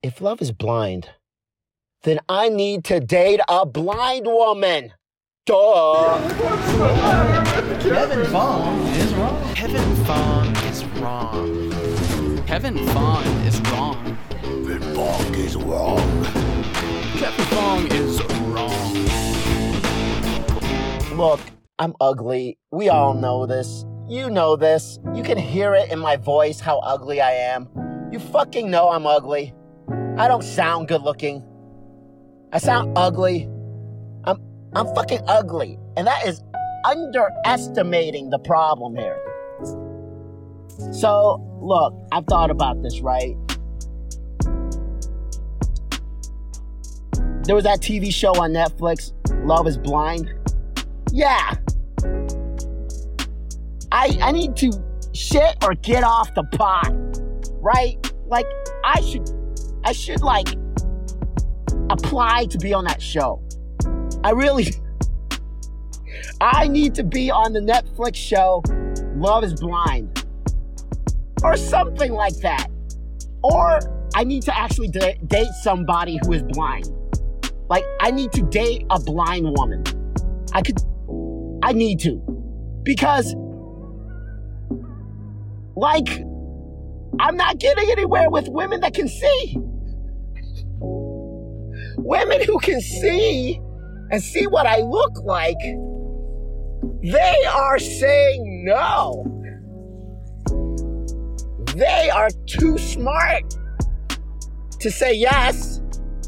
If love is blind, then I need to date a blind woman. Duh. Kevin Vaughn is wrong. Kevin Fong is wrong. Kevin Fong is wrong. Kevin Fong is wrong. Kevin Fong is wrong. Look, I'm ugly. We all know this. You know this. You can hear it in my voice how ugly I am. You fucking know I'm ugly. I don't sound good looking. I sound ugly. I'm I'm fucking ugly. And that is underestimating the problem here. So, look, I've thought about this, right? There was that TV show on Netflix, Love is Blind. Yeah. I I need to shit or get off the pot. Right? Like I should I should like apply to be on that show. I really I need to be on the Netflix show Love is Blind or something like that. Or I need to actually da- date somebody who is blind. Like I need to date a blind woman. I could I need to. Because like I'm not getting anywhere with women that can see. Women who can see and see what I look like, they are saying no. They are too smart to say yes.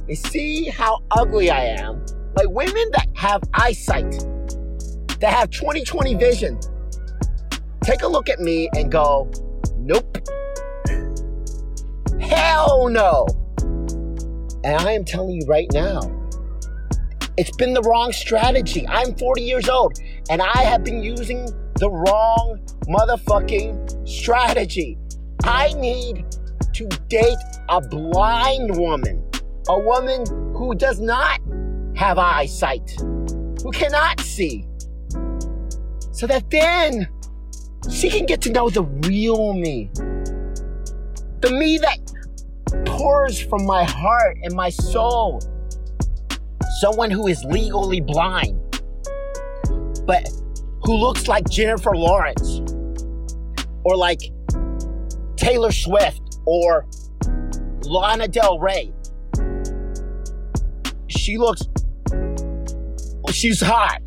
They see how ugly I am. Like women that have eyesight, that have 20/20 vision, take a look at me and go, nope. Hell no. And I am telling you right now, it's been the wrong strategy. I'm 40 years old and I have been using the wrong motherfucking strategy. I need to date a blind woman, a woman who does not have eyesight, who cannot see, so that then she can get to know the real me. The me that pours from my heart and my soul. Someone who is legally blind, but who looks like Jennifer Lawrence or like Taylor Swift or Lana Del Rey. She looks, she's hot.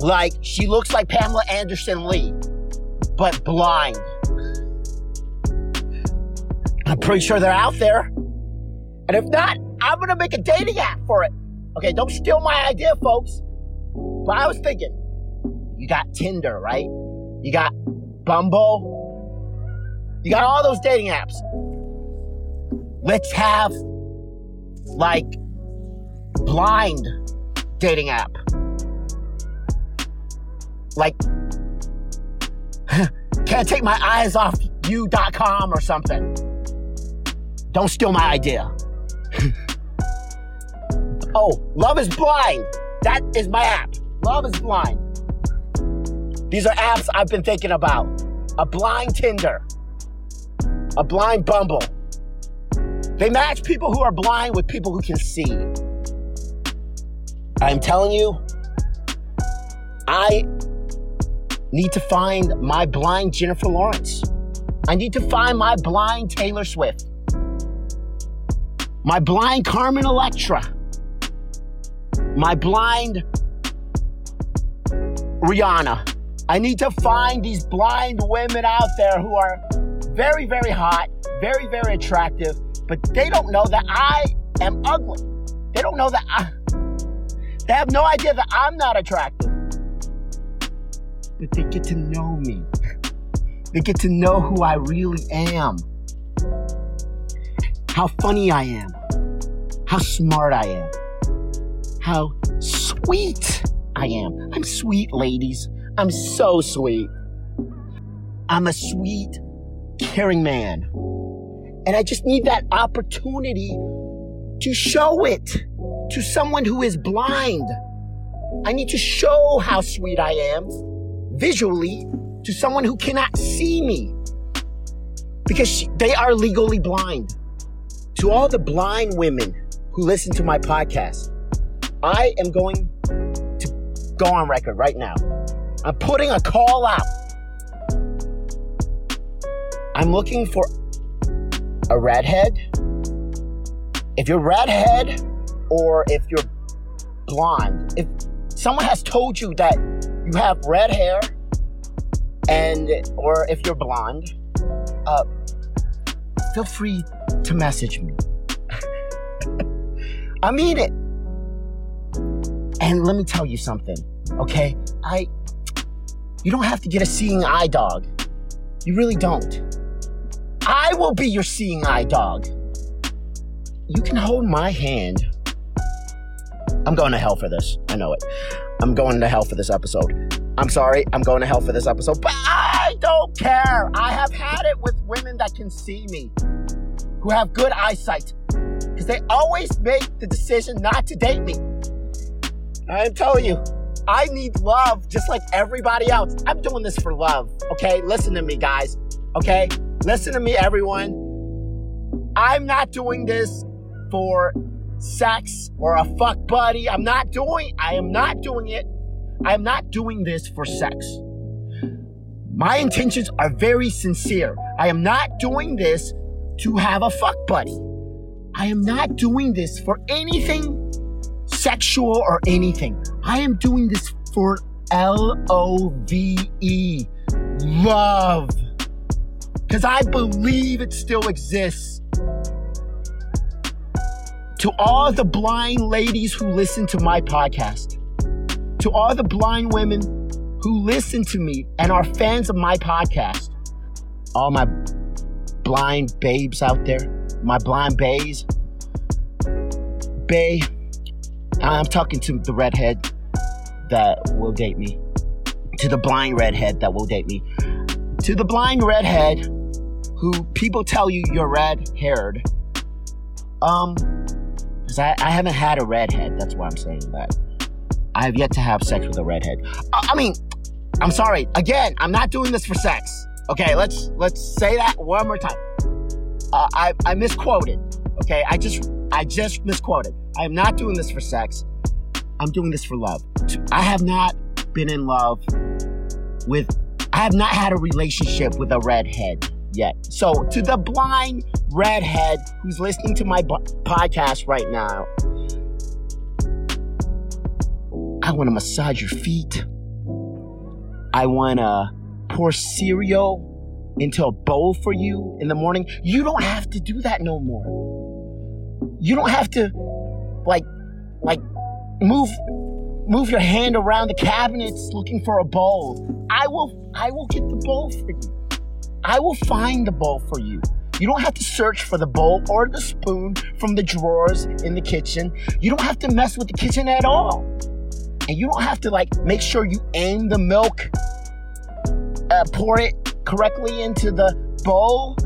Like, she looks like Pamela Anderson Lee, but blind. I'm pretty sure they're out there. And if not, I'm gonna make a dating app for it. Okay, don't steal my idea, folks. But I was thinking, you got Tinder, right? You got Bumble. You got all those dating apps. Let's have like blind dating app. Like can't take my eyes off you.com or something. Don't steal my idea. oh, Love is Blind. That is my app. Love is Blind. These are apps I've been thinking about. A blind Tinder, a blind Bumble. They match people who are blind with people who can see. I'm telling you, I need to find my blind Jennifer Lawrence. I need to find my blind Taylor Swift. My blind Carmen Electra. My blind Rihanna. I need to find these blind women out there who are very, very hot, very, very attractive, but they don't know that I am ugly. They don't know that I, they have no idea that I'm not attractive. But they get to know me. They get to know who I really am. How funny I am. How smart I am. How sweet I am. I'm sweet, ladies. I'm so sweet. I'm a sweet, caring man. And I just need that opportunity to show it to someone who is blind. I need to show how sweet I am visually to someone who cannot see me because she, they are legally blind. To all the blind women who listen to my podcast, I am going to go on record right now. I'm putting a call out. I'm looking for a redhead. If you're redhead or if you're blonde, if someone has told you that you have red hair and or if you're blonde, uh, feel free to message me. I mean it. And let me tell you something, okay? I you don't have to get a seeing eye dog. You really don't. I will be your seeing eye dog. You can hold my hand. I'm going to hell for this. I know it. I'm going to hell for this episode. I'm sorry, I'm going to hell for this episode, but I don't care. I have had it with women that can see me, who have good eyesight, they always make the decision not to date me. I'm telling you, I need love just like everybody else. I'm doing this for love, okay? Listen to me, guys, okay? Listen to me, everyone. I'm not doing this for sex or a fuck buddy. I'm not doing I am not doing it. I am not doing this for sex. My intentions are very sincere. I am not doing this to have a fuck buddy. I am not doing this for anything sexual or anything. I am doing this for L O V E, love. Because I believe it still exists. To all the blind ladies who listen to my podcast, to all the blind women who listen to me and are fans of my podcast, all my blind babes out there, my blind baes, bae, I'm talking to the redhead that will date me, to the blind redhead that will date me, to the blind redhead who people tell you you're red haired. Um, because I, I haven't had a redhead, that's why I'm saying that. I have yet to have sex with a redhead. I, I mean, I'm sorry. Again, I'm not doing this for sex. Okay, let's let's say that one more time. Uh, I I misquoted. Okay, I just I just misquoted. I am not doing this for sex. I'm doing this for love. I have not been in love with. I have not had a relationship with a redhead yet. So to the blind redhead who's listening to my podcast right now, I want to massage your feet. I want to pour cereal into a bowl for you in the morning. You don't have to do that no more. You don't have to like like move move your hand around the cabinets looking for a bowl. I will I will get the bowl for you. I will find the bowl for you. You don't have to search for the bowl or the spoon from the drawers in the kitchen. You don't have to mess with the kitchen at all. And you don't have to like make sure you aim the milk, uh, pour it correctly into the bowl.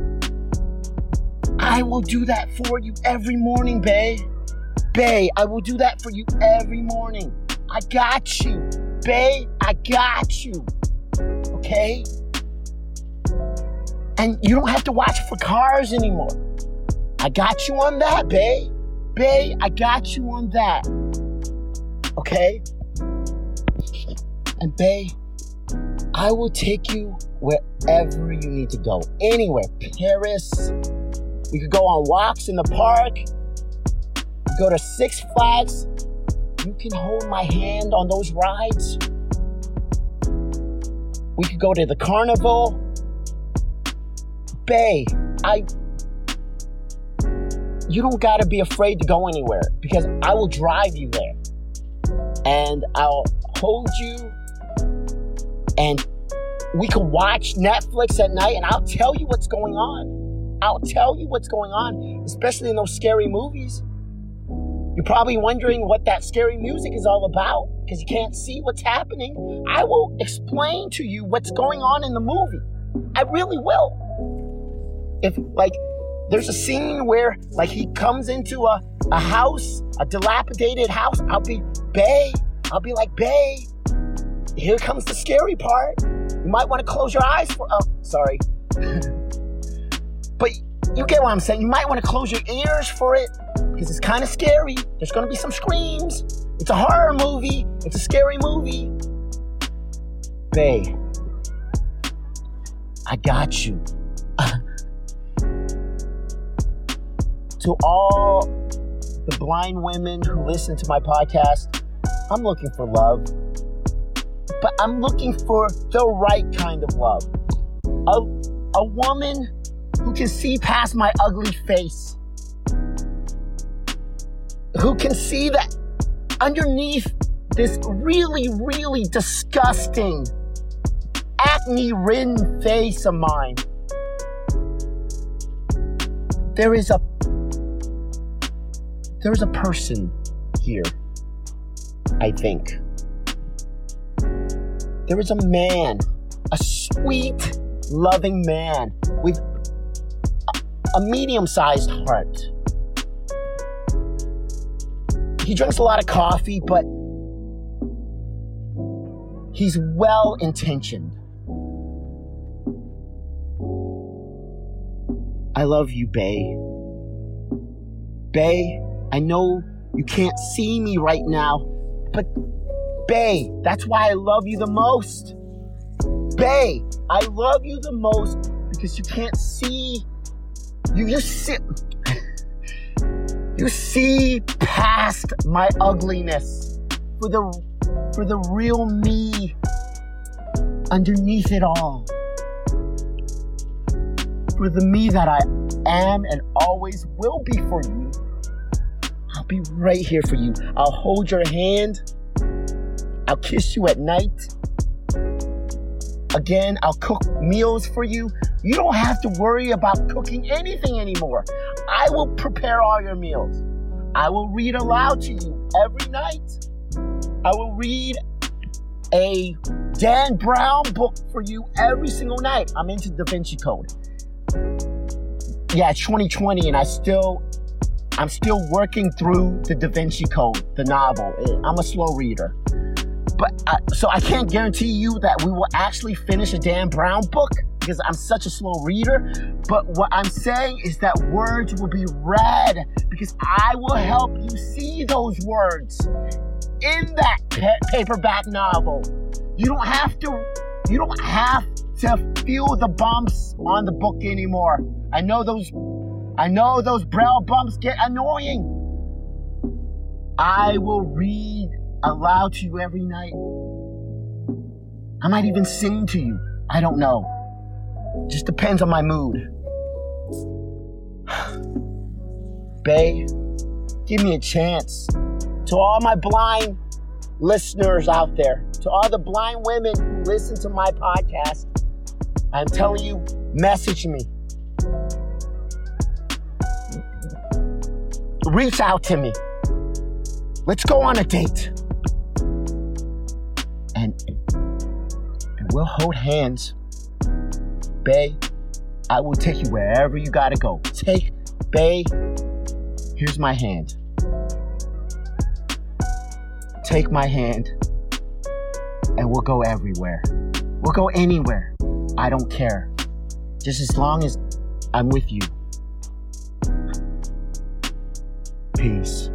I will do that for you every morning, Bae. Bae, I will do that for you every morning. I got you. Bae, I got you. Okay? And you don't have to watch for cars anymore. I got you on that, Bae. Bae, I got you on that. Okay? And Bae, I will take you wherever you need to go. Anywhere. Paris. We could go on walks in the park. Go to Six Flags. You can hold my hand on those rides. We could go to the carnival. Bae, I. You don't gotta be afraid to go anywhere because I will drive you there. And I'll hold you and we can watch Netflix at night and I'll tell you what's going on. I'll tell you what's going on, especially in those scary movies. You're probably wondering what that scary music is all about because you can't see what's happening. I will explain to you what's going on in the movie. I really will. If, like, there's a scene where, like, he comes into a, a house, a dilapidated house, I'll be, Bae, I'll be like, Bae, here comes the scary part. You might want to close your eyes for, oh, sorry. but you get what I'm saying. You might want to close your ears for it because it's kind of scary. There's going to be some screams. It's a horror movie. It's a scary movie. Bae, I got you. to all the blind women who listen to my podcast, I'm looking for love. But I'm looking for the right kind of love. A, a woman who can see past my ugly face. Who can see that underneath this really, really disgusting acne ridden face of mine, there is a there is a person here. I think. There is a man, a sweet, loving man with a, medium sized heart. He drinks a lot of coffee, but he's well intentioned. I love you, Bae. Bae, I know you can't see me right now, but Bae, that's why I love you the most. Bae, I love you the most because you can't see. You just sit. you see past my ugliness for the for the real me underneath it all. For the me that I am and always will be for you. I'll be right here for you. I'll hold your hand. I'll kiss you at night. Again, I'll cook meals for you. You don't have to worry about cooking anything anymore. I will prepare all your meals. I will read aloud to you every night. I will read a Dan Brown book for you every single night. I'm into Da Vinci Code. Yeah, 2020 and I still I'm still working through the Da Vinci Code, the novel. I'm a slow reader. But uh, so I can't guarantee you that we will actually finish a Dan Brown book because I'm such a slow reader. But what I'm saying is that words will be read because I will help you see those words in that pa- paperback novel. You don't have to. You don't have to feel the bumps on the book anymore. I know those I know those brow bumps get annoying. I will read aloud to you every night. I might even sing to you. I don't know. Just depends on my mood. Bae, give me a chance. To all my blind listeners out there, to all the blind women who listen to my podcast, I'm telling you, message me. reach out to me. Let's go on a date. We'll hold hands. Bae, I will take you wherever you gotta go. Take, Bae, here's my hand. Take my hand, and we'll go everywhere. We'll go anywhere. I don't care. Just as long as I'm with you. Peace.